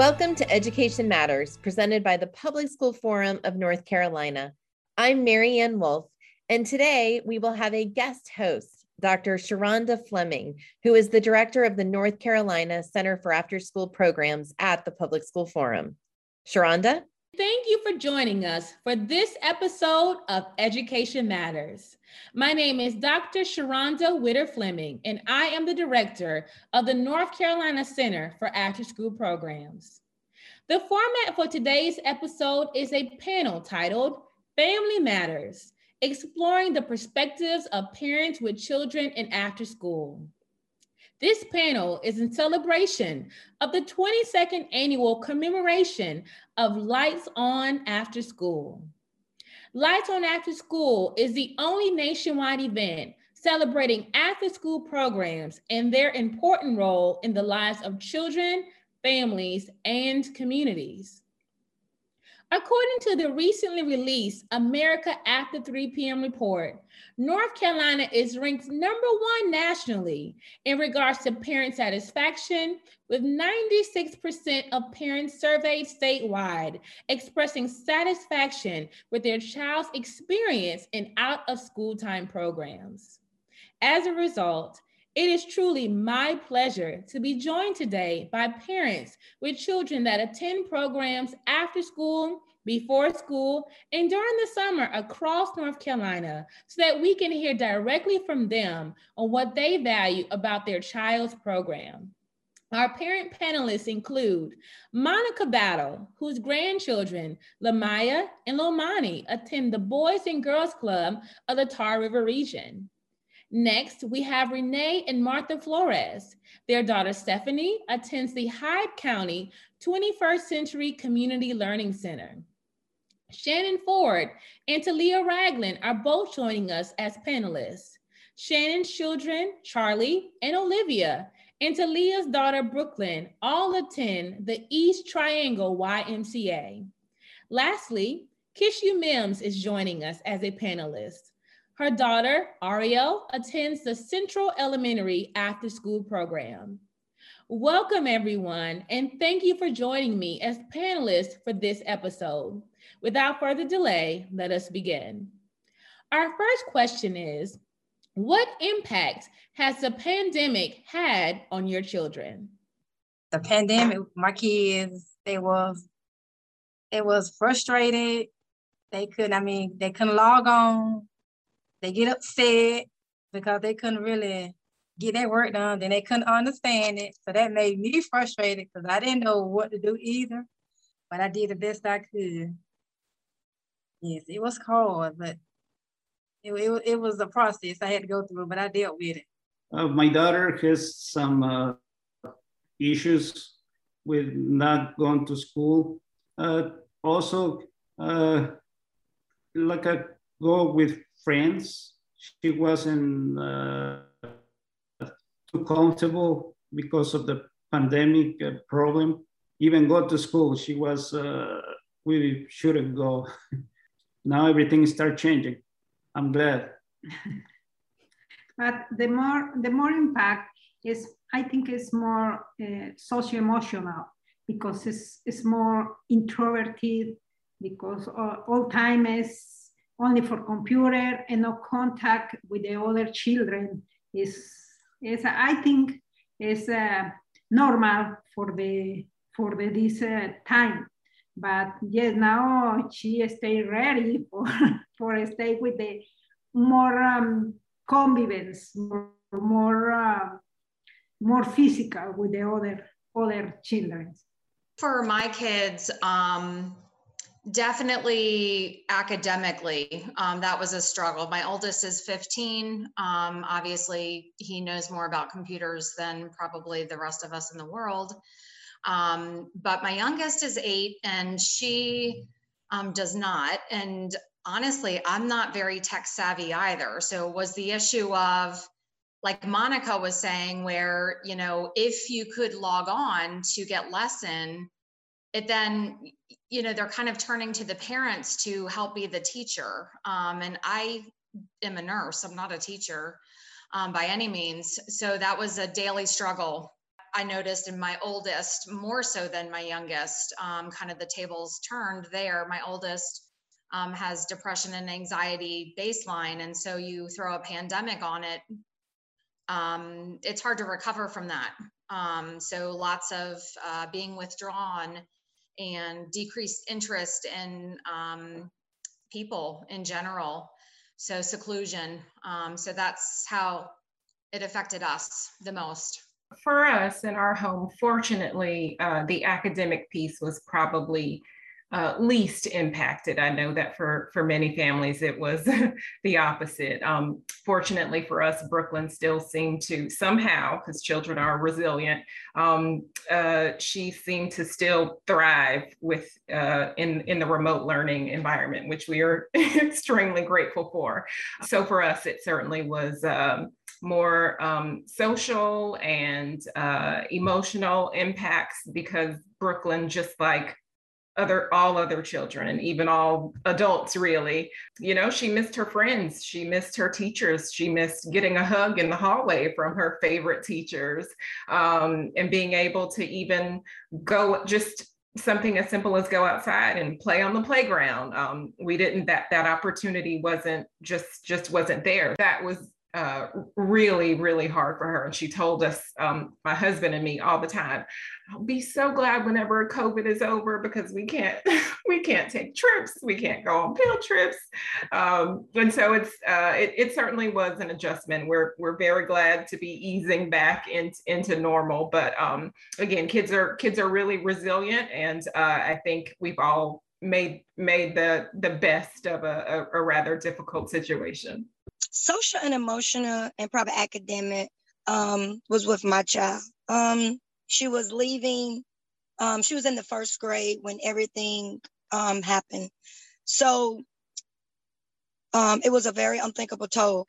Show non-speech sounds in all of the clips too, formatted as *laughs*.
Welcome to Education Matters, presented by the Public School Forum of North Carolina. I'm Mary Ann Wolf, and today we will have a guest host, Dr. Sharonda Fleming, who is the director of the North Carolina Center for After School Programs at the Public School Forum. Sharonda? Thank you for joining us for this episode of Education Matters. My name is Dr. Sharonda Witter Fleming, and I am the director of the North Carolina Center for After School Programs. The format for today's episode is a panel titled Family Matters, exploring the perspectives of parents with children in after school. This panel is in celebration of the 22nd annual commemoration of Lights On After School. Lights On After School is the only nationwide event celebrating after school programs and their important role in the lives of children, families, and communities. According to the recently released America After 3 p.m. report, North Carolina is ranked number one nationally in regards to parent satisfaction, with 96% of parents surveyed statewide expressing satisfaction with their child's experience in out of school time programs. As a result, it is truly my pleasure to be joined today by parents with children that attend programs after school, before school, and during the summer across North Carolina so that we can hear directly from them on what they value about their child's program. Our parent panelists include Monica Battle, whose grandchildren, Lamaya and Lomani, attend the Boys and Girls Club of the Tar River region. Next, we have Rene and Martha Flores. Their daughter Stephanie attends the Hyde County 21st Century Community Learning Center. Shannon Ford and Talia Ragland are both joining us as panelists. Shannon's children, Charlie and Olivia, and Talia's daughter, Brooklyn, all attend the East Triangle YMCA. Lastly, Kissue Mims is joining us as a panelist. Her daughter, Ariel, attends the Central Elementary After School Program. Welcome, everyone, and thank you for joining me as panelists for this episode. Without further delay, let us begin. Our first question is What impact has the pandemic had on your children? The pandemic, my kids, they was, it was frustrated. They couldn't, I mean, they couldn't log on they get upset because they couldn't really get their work done. Then they couldn't understand it. So that made me frustrated because I didn't know what to do either. But I did the best I could. Yes, it was hard, but it, it, it was a process I had to go through, but I dealt with it. Uh, my daughter has some uh, issues with not going to school. Uh, also, uh, like I go with friends. She wasn't uh, too comfortable because of the pandemic uh, problem. Even go to school, she was, uh, we shouldn't go. *laughs* now everything start changing. I'm glad. *laughs* but the more, the more impact is, I think it's more uh, socio-emotional because it's, it's more introverted because all, all time is only for computer and no contact with the other children is, is I think is uh, normal for the for the, this uh, time. But yes, now she stay ready *laughs* for for stay with the more um, convivence, more more, uh, more physical with the other other children. For my kids, um, Definitely academically, um, that was a struggle. My oldest is 15. Um, obviously, he knows more about computers than probably the rest of us in the world. Um, but my youngest is eight, and she um, does not. And honestly, I'm not very tech savvy either. So, was the issue of like Monica was saying, where, you know, if you could log on to get lesson, it then you know they're kind of turning to the parents to help be the teacher um, and i am a nurse i'm not a teacher um, by any means so that was a daily struggle I noticed in my oldest more so than my youngest, um, kind of the tables turned there. My oldest um, has depression and anxiety baseline. And so you throw a pandemic on it, um, it's hard to recover from that. Um, so lots of uh, being withdrawn and decreased interest in um, people in general. So seclusion. Um, so that's how it affected us the most. For us in our home, fortunately, uh, the academic piece was probably uh, least impacted. I know that for for many families it was *laughs* the opposite. Um, fortunately for us, Brooklyn still seemed to somehow, because children are resilient, um, uh, she seemed to still thrive with uh, in in the remote learning environment, which we are *laughs* extremely grateful for. So for us, it certainly was. Um, more um, social and uh, emotional impacts because Brooklyn, just like other all other children and even all adults really. You know she missed her friends she missed her teachers she missed getting a hug in the hallway from her favorite teachers um, and being able to even go just something as simple as go outside and play on the playground. Um, we didn't that that opportunity wasn't just just wasn't there. That was uh, really, really hard for her. And she told us, um, my husband and me, all the time, "I'll be so glad whenever COVID is over because we can't, *laughs* we can't take trips, we can't go on field trips." Um, and so it's, uh, it, it, certainly was an adjustment. We're we're very glad to be easing back in, into normal. But um, again, kids are kids are really resilient, and uh, I think we've all made made the the best of a, a, a rather difficult situation social and emotional and probably academic um, was with my child. Um, she was leaving. Um, she was in the first grade when everything um, happened. So um, it was a very unthinkable toll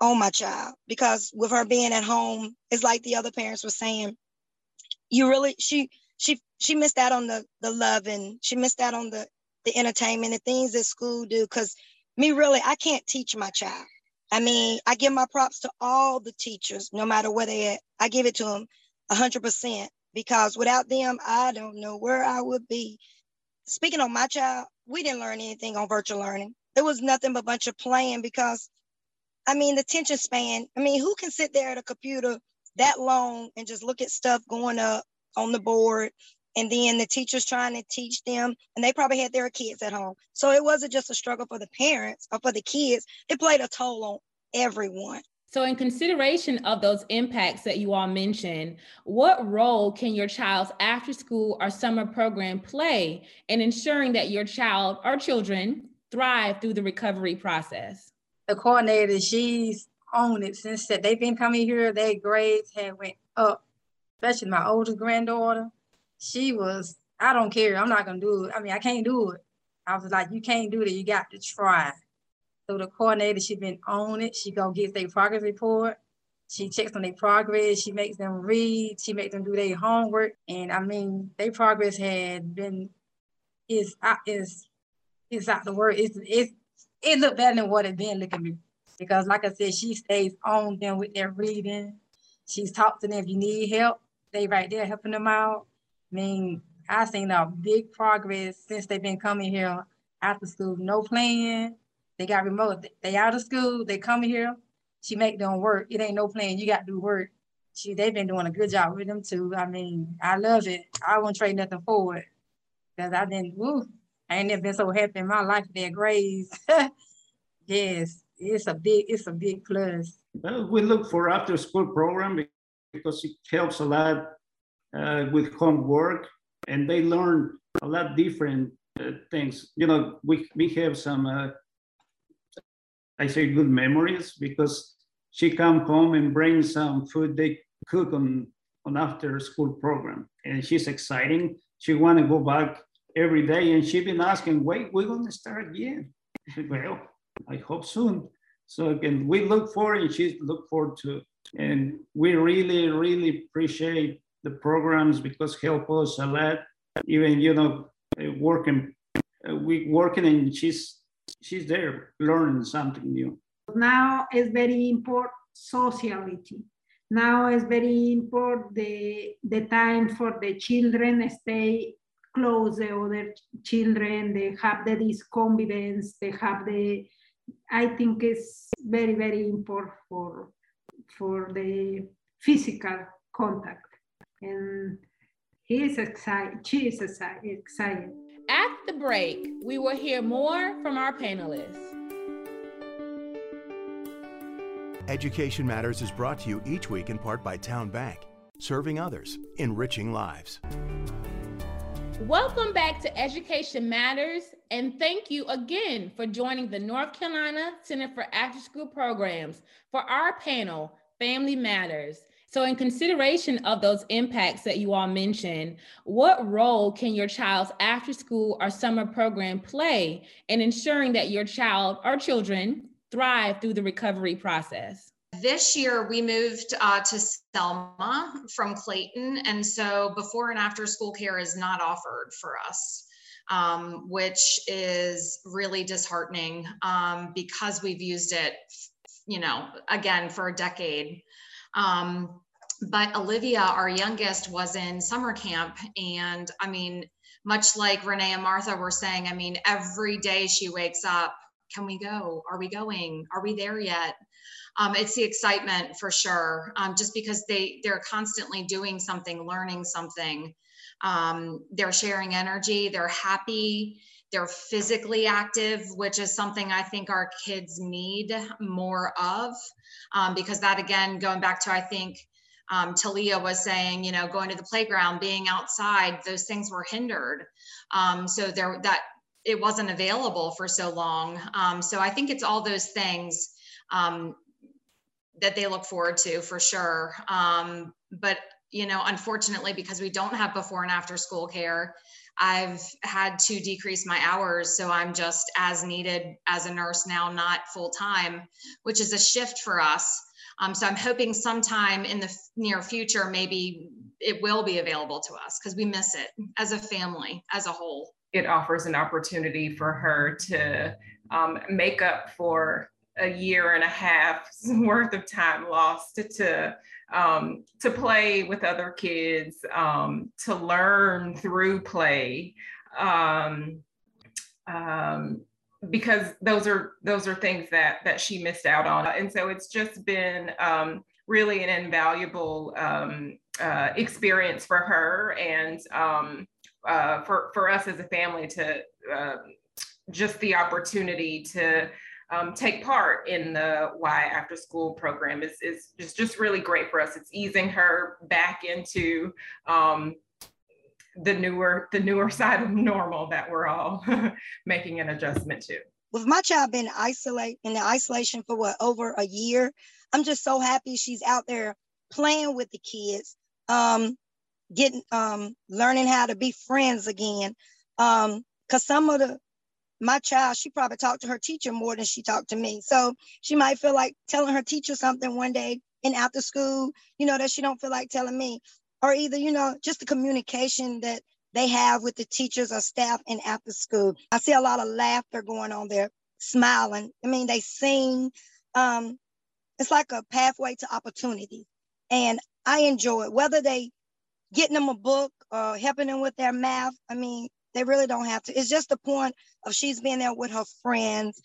on my child because with her being at home, it's like the other parents were saying, you really she she she missed out on the the love and she missed out on the the entertainment and things that school do because me really, I can't teach my child. I mean, I give my props to all the teachers, no matter where they at. I give it to them 100% because without them, I don't know where I would be. Speaking on my child, we didn't learn anything on virtual learning. It was nothing but a bunch of playing because, I mean, the attention span. I mean, who can sit there at a computer that long and just look at stuff going up on the board and then the teachers trying to teach them and they probably had their kids at home. So it wasn't just a struggle for the parents or for the kids. It played a toll on everyone. So in consideration of those impacts that you all mentioned what role can your child's after school or summer program play in ensuring that your child or children thrive through the recovery process? The coordinator she's on it since that they've been coming here. Their grades have went up especially my oldest granddaughter she was, I don't care. I'm not gonna do it. I mean, I can't do it. I was like, you can't do it. You got to try. So the coordinator, she been on it. She go get their progress report. She checks on their progress. She makes them read. She makes them do their homework. And I mean, their progress had been is is is out the word. It's it's it looked better than what it been looking because like I said, she stays on them with their reading. She's talking to them if you need help. They right there helping them out. I mean, I've seen a big progress since they've been coming here after school. No playing. They got remote. They out of school. They coming here. She make them work. It ain't no playing. You got to do work. She they've been doing a good job with them too. I mean, I love it. I won't trade nothing for it. Cause I've been woo. I ain't never been so happy in my life with their grades. *laughs* yes, it's a big, it's a big plus. Well, we look for after school program because it helps a lot uh, with homework and they learn a lot different uh, things. You know, we, we have some, uh, I say good memories because she come home and bring some food they cook on, on after school program. And she's exciting. She want to go back every day. And she been asking, wait, we're to start again. *laughs* well, I hope soon. So again, we look forward and she look forward to, and we really, really appreciate the programs because help us a lot. Even you know, uh, working, uh, we working and she's she's there learning something new. Now is very important sociality now it's very important the, the time for the children stay close the other children, they have the this they have the, I think it's very, very important for, for the physical contact. And he is excited, she is excited. At the break, we will hear more from our panelists. Education Matters is brought to you each week in part by Town Bank, serving others, enriching lives. Welcome back to Education Matters, and thank you again for joining the North Carolina Center for After School Programs for our panel, Family Matters. So, in consideration of those impacts that you all mentioned, what role can your child's after school or summer program play in ensuring that your child or children thrive through the recovery process? This year, we moved uh, to Selma from Clayton. And so before and after school care is not offered for us, um, which is really disheartening um, because we've used it, you know, again for a decade. Um, but Olivia, our youngest, was in summer camp. And I mean, much like Rene and Martha were saying, I mean, every day she wakes up, can we go? Are we going? Are we there yet? um, it's the excitement for sure um, just because they they're constantly doing something learning something um, they're sharing energy they're happy they're physically active which is something i think our kids need more of um, because that again going back to i think um, Talia was saying, you know, going to the playground, being outside, those things were hindered. Um, so there, that it wasn't available for so long. Um, so I think it's all those things um, that they look forward to for sure. Um, but you know, unfortunately, because we don't have before and after school care, I've had to decrease my hours. So I'm just as needed as a nurse now, not full time, which is a shift for us. Um, so I'm hoping sometime in the near future, maybe it will be available to us because we miss it as a family, as a whole. It offers an opportunity for her to um, make up for a year and a half *laughs* worth of time lost to, um, to play with other kids, um, to learn through play, um, um, because those are those are things that that she missed out on, and so it's just been um, really an invaluable um, uh, experience for her and uh, for for us as a family to uh, just the opportunity to um, take part in the Y after school program is, is just, just really great for us. It's easing her back into um, the newer the newer *laughs* side of normal that we're all *laughs* making an adjustment to. With my child being isolate in the isolation for what over a year, I'm just so happy she's out there playing with the kids, um, getting um, learning how to be friends again. Um, cause some of the my child, she probably talked to her teacher more than she talked to me. So she might feel like telling her teacher something one day in after school, you know, that she don't feel like telling me. Or either, you know, just the communication that they have with the teachers or staff in after school. I see a lot of laughter going on there, smiling. I mean, they sing. Um, it's like a pathway to opportunity. And I enjoy it, whether they getting them a book or helping them with their math. I mean, they really don't have to. It's just the point of she's being there with her friends,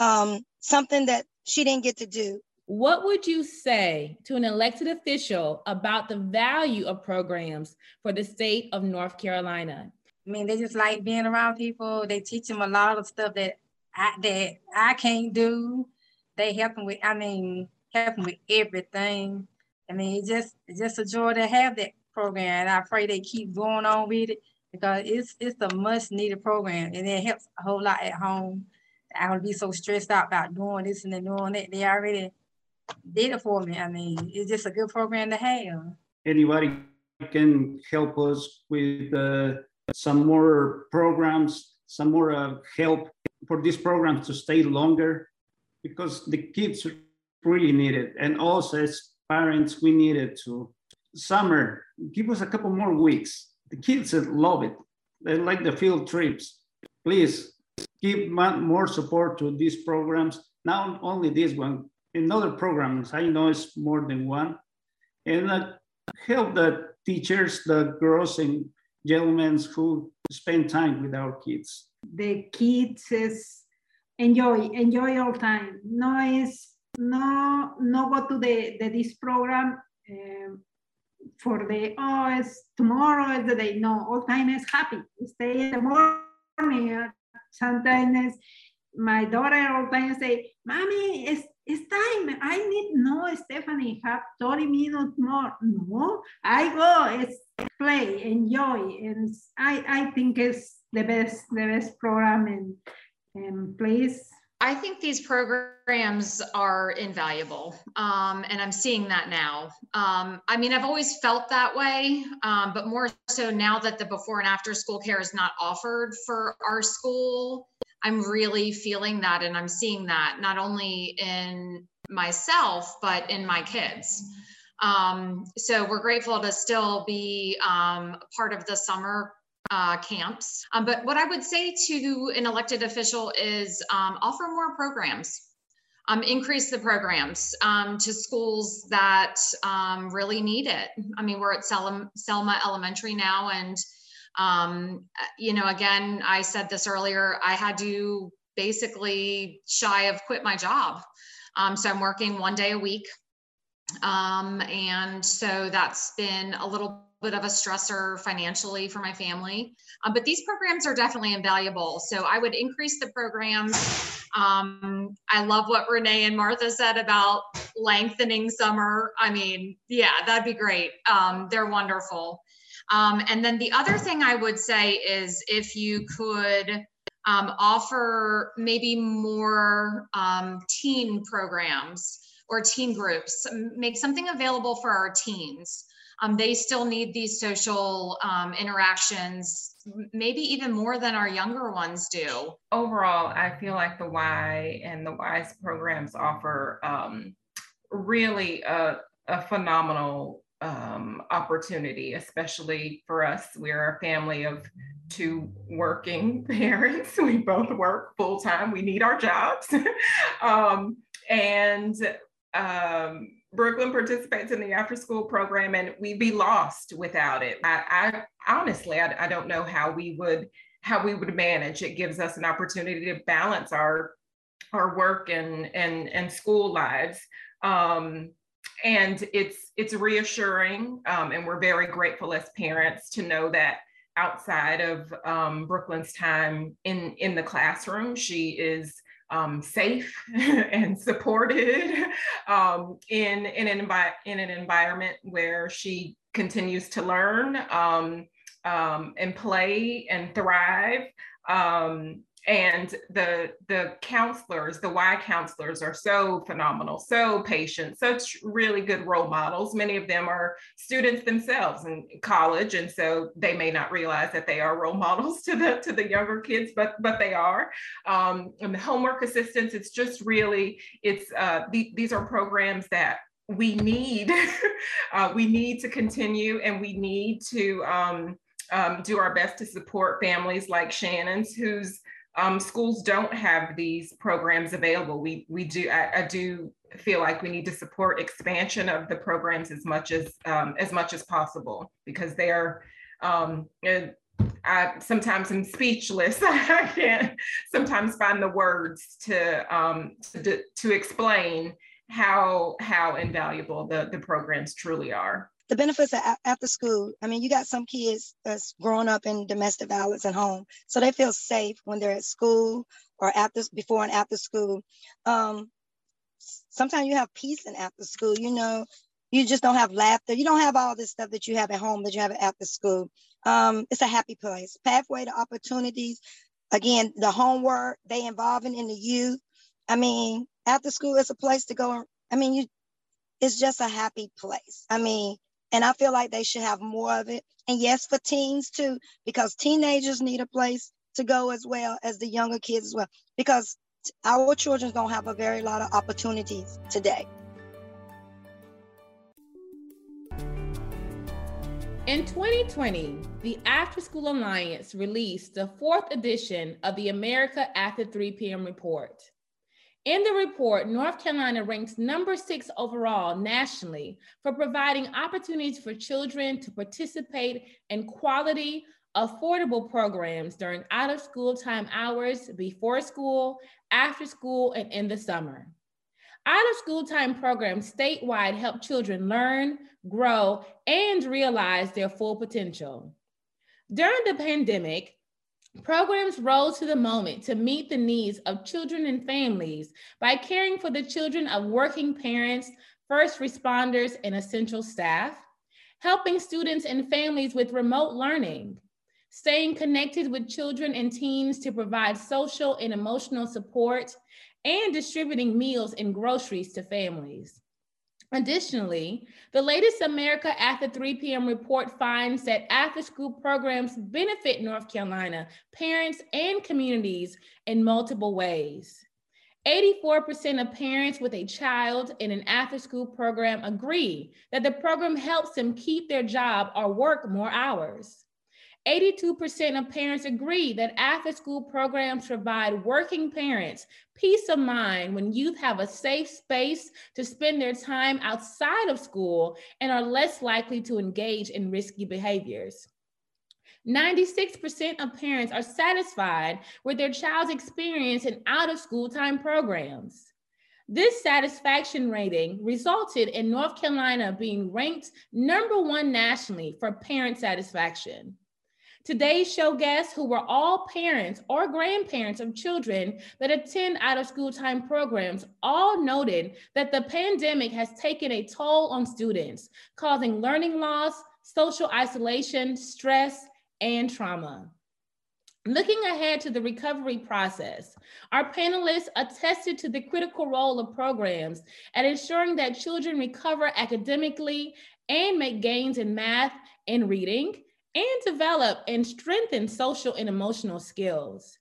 um, something that she didn't get to do. What would you say to an elected official about the value of programs for the state of North Carolina? I mean, they just like being around people. They teach them a lot of stuff that I that I can't do. They help them with, I mean, help them with everything. I mean, it's just it's just a joy to have that program. And I pray they keep going on with it because it's it's a much needed program and it helps a whole lot at home. I don't be so stressed out about doing this and doing that. They already did it for me. I mean, it's just a good program to have. Anybody can help us with uh, some more programs, some more uh, help for these programs to stay longer because the kids really need it. And also as parents, we need it to summer, give us a couple more weeks the kids love it. They like the field trips. Please give more support to these programs. Not only this one, in other programs, I know it's more than one. and uh, help the teachers, the girls and gentlemen who spend time with our kids. The kids is enjoy, enjoy all time. No is no no go to the, the this program um, for the oh it's tomorrow is the day. No, all time is happy. Stay in the morning. Sometimes my daughter all time say, "Mommy, it's it's time. I need no, Stephanie, have 30 minutes more. No, I go, it's play, enjoy. And I, I think it's the best, the best program and, and place. I think these programs are invaluable. Um, and I'm seeing that now. Um, I mean, I've always felt that way, um, but more so now that the before and after school care is not offered for our school I'm really feeling that and I'm seeing that not only in myself, but in my kids. Um, so we're grateful to still be um, part of the summer uh, camps. Um, but what I would say to an elected official is um, offer more programs. Um, increase the programs um, to schools that really need it. I mean, we're at Selma, Selma Elementary now, and um, you know, again, I said this earlier, I had to basically shy of quit my job. Um, so I'm working one day a week. Um, and so that's been a little bit of a stressor financially for my family. Um, but these programs are definitely invaluable. So I would increase the programs. Um, I love what Rene and Martha said about lengthening summer. I mean, yeah, that'd be great. Um, they're wonderful. Um, and then the other thing I would say is if you could um, offer maybe more um, teen programs or teen groups, make something available for our teens. Um, they still need these social um, interactions, maybe even more than our younger ones do. Overall, I feel like the Y and the WISE programs offer um, really a, a phenomenal um, opportunity, especially for us. We're a family of two working *laughs* parents. We both work full time. We need our jobs. *laughs* um, and um, Brooklyn participates in the after school program, and we'd be lost without it. I, I honestly, I, I, don't know how we would how we would manage. It gives us an opportunity to balance our our work and and and school lives. Um, and it's it's reassuring um, and we're very grateful as parents to know that outside of um, brooklyn's time in in the classroom she is um, safe *laughs* and supported *laughs* um, in in an, envi- in an environment where she continues to learn um, um, and play and thrive um, and the the counselors the y counselors are so phenomenal so patient such really good role models. Many of them are students themselves in college and so they may not realize that they are role *laughs* models to the to the younger kids but but they are. Um, and the homework assistance it's just really it's uh, th- these are programs that we need *laughs* uh, we need to continue and we need to um, um, do our best to support families like shannon's who's um, schools don't have these programs available. We we do I, I, do feel like we need to support expansion of the programs as much as um, as much as possible because they are. Um, I sometimes am speechless. *laughs* I can't sometimes find the words to um, to, to explain how how invaluable the the programs truly are the benefits of after school. I mean, you got some kids that's growing up in domestic violence at home, so they feel safe when they're at school or after before and after school. Um, sometimes you have peace in after school. You know, you just don't have laughter. You don't have all this stuff that you have at home that you have after school. Um, it's a happy place. Pathway to opportunities. Again, the homework they involving in the youth. I mean, after school is a place to go. I mean, you. It's just a happy place. I mean, and I feel like they should have more of it. And yes, for teens too, because teenagers need a place to go as well as the younger kids as well, because our children don't have a very lot of opportunities today. In 2020, the Afterschool Alliance released the fourth edition of the America After 3 p.m. report. In the report, North Carolina ranks number six overall nationally for providing opportunities for children to participate in quality, affordable programs during out of school time hours, before school, after school, and in the summer. Out of school time programs statewide help children learn, grow, and realize their full potential. During the pandemic, Programs rose to the moment to meet the needs of children and families by caring for the children of working parents, first responders, and essential staff, helping students and families with remote learning, staying connected with children and teens to provide social and emotional support, and distributing meals and groceries to families. Additionally, the latest America After 3 p.m. report finds that after school programs benefit North Carolina parents and communities in multiple ways. 84% of parents with a child in an after school program agree that the program helps them keep their job or work more hours. 82% of parents agree that after school programs provide working parents peace of mind when youth have a safe space to spend their time outside of school and are less likely to engage in risky behaviors. 96% of parents are satisfied with their child's experience in out of school time programs. This satisfaction rating resulted in North Carolina being ranked number one nationally for parent satisfaction. Today's show guests, who were all parents or grandparents of children that attend out of school time programs, all noted that the pandemic has taken a toll on students, causing learning loss, social isolation, stress, and trauma. Looking ahead to the recovery process, our panelists attested to the critical role of programs at ensuring that children recover academically and make gains in math and reading, and develop and strengthen social and emotional skills.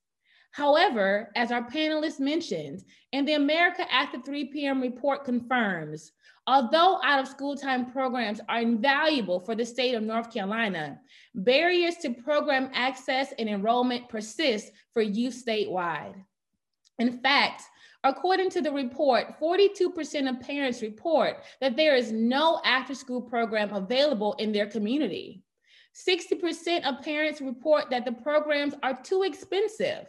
However, as our panelists mentioned, and the America After 3 p.m. report confirms, although out of school time programs are invaluable for the state of North Carolina, barriers to program access and enrollment persist for youth statewide. In fact, According to the report, 42% of parents report that there is no after school program available in their community. 60% of parents report that the programs are too expensive.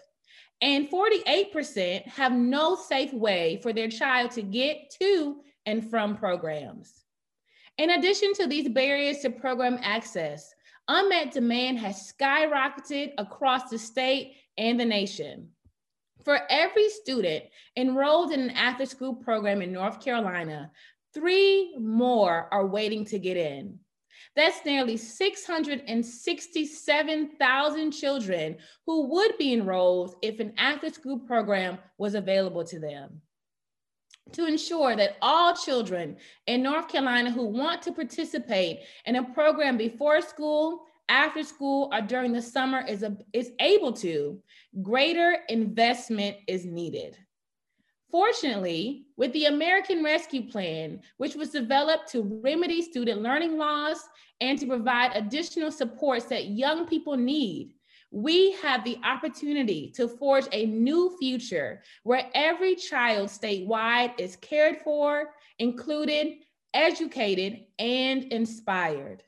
And 48% have no safe way for their child to get to and from programs. In addition to these barriers to program access, unmet demand has skyrocketed across the state and the nation. For every student enrolled in an after school program in North Carolina, three more are waiting to get in. That's nearly 667,000 children who would be enrolled if an after school program was available to them. To ensure that all children in North Carolina who want to participate in a program before school, after school, or during the summer is, a, is able to, greater investment is needed. Fortunately, with the American Rescue Plan, which was developed to remedy student learning loss and to provide additional supports that young people need, we have the opportunity to forge a new future where every child statewide is cared for, included, educated, and inspired.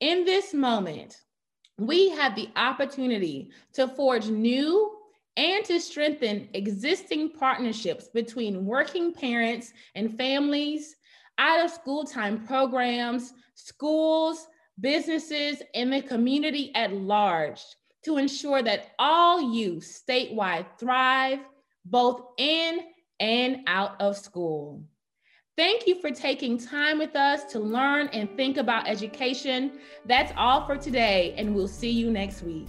In this moment, we have the opportunity to forge new and to strengthen existing partnerships between working parents and families, out of school time programs, schools, businesses, and the community at large to ensure that all youth statewide thrive both in and out of school. Thank you for taking time with us to learn and think about education. That's all for today, and we'll see you next week.